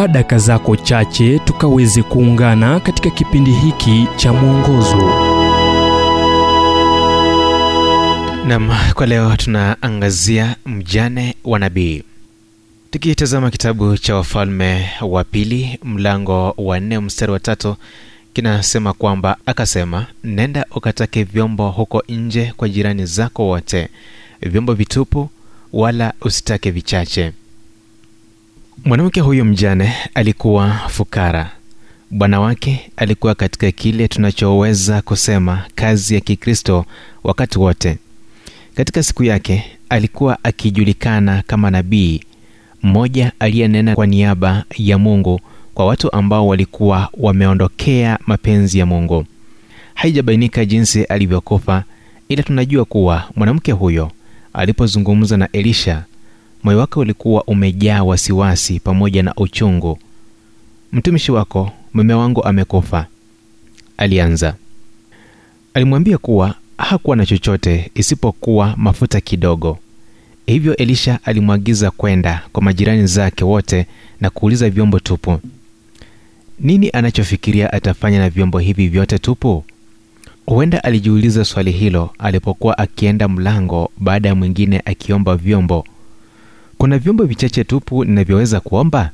chukua daka zako chache tukaweze kuungana katika kipindi hiki cha mwongozo. Nam kwa leo tunaangazia mjane wa nabii. Tukitazama kitabu cha wafalme wa pili mlango wa nne mstari wa tatu kinasema kwamba akasema nenda ukatake vyombo huko nje kwa jirani zako wote vyombo vitupu wala usitake vichache mwanamke huyu mjane alikuwa fukara. Bwana wake alikuwa katika kile tunachoweza kusema kazi ya kikristo wakati wote. Katika siku yake alikuwa akijulikana kama nabii mmoja aliyenena kwa niaba ya mungu kwa watu ambao walikuwa wameondokea mapenzi ya mungu. Haijabainika jinsi alivyokufa ila tunajua kuwa mwanamke huyo alipozungumza na elisha moyo wake ulikuwa umejaa wasiwasi pamoja na uchungu. Mtumishi wako mume wangu amekufa alianza. Alimwambia kuwa hakuwa na chochote isipokuwa mafuta kidogo. Hivyo elisha alimwagiza kwenda kwa majirani zake wote na kuuliza vyombo tupu. Nini anachofikiria atafanya na vyombo hivi vyote tupu? Huenda alijiuliza swali hilo alipokuwa akienda mlango baada ya mwingine akiomba vyombo kuna vyombo vichache tupu ninavyoweza kuomba?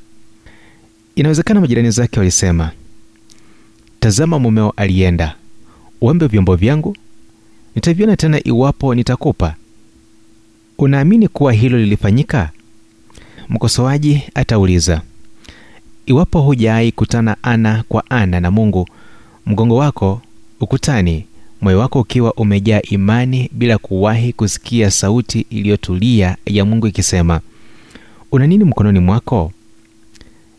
Inawezekana majirani zake walisema tazama mumeo alienda uombe vyombo vyangu nitaviona tena iwapo nitakupa. Unaamini kuwa hilo lilifanyika? Mkosoaji atauliza iwapo hujawahi kutana ana kwa ana na mungu mgongo wako ukutani moyo wako ukiwa umejaa imani bila kuwahi kusikia sauti iliyotulia ya mungu ikisema una nini mkononi mwako?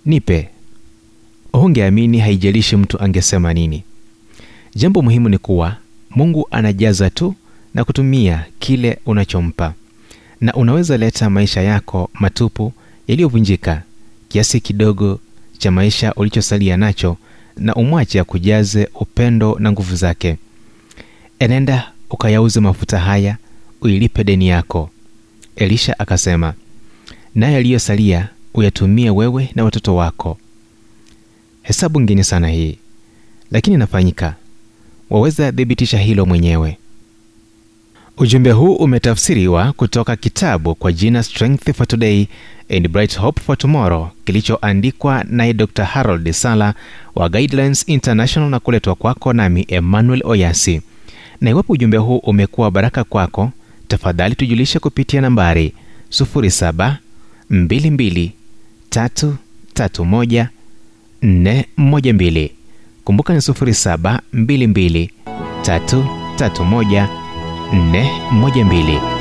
Nipe. Hungeamini haijalishi mtu angesema nini. Jambo muhimu ni kuwa mungu anajaza tu na kutumia kile unachompa. Na unaweza leta maisha yako matupu yaliyovunjika kiasi kidogo cha maisha ulichosalia nacho na umwache akujaze upendo na nguvu zake. Enenda ukayauze mafuta haya uilipe deni yako. Elisha akasema naye yaliyosalia uyatumie wewe na watoto wako. Hesabu ngeni sana hii lakini inafanyika. Waweza thibitisha hilo mwenyewe. Ujumbe huu umetafsiriwa kutoka kitabu kwa jina strength for today and bright hope for tomorrow kilichoandikwa naye dr harold sala wa guidelines international na kuletwa kwako nami emmanuel oyasi. Na iwapo ujumbe huu umekuwa baraka kwako tafadhali tujulishe kupitia nambari 722331412 kumbuka ni 722331412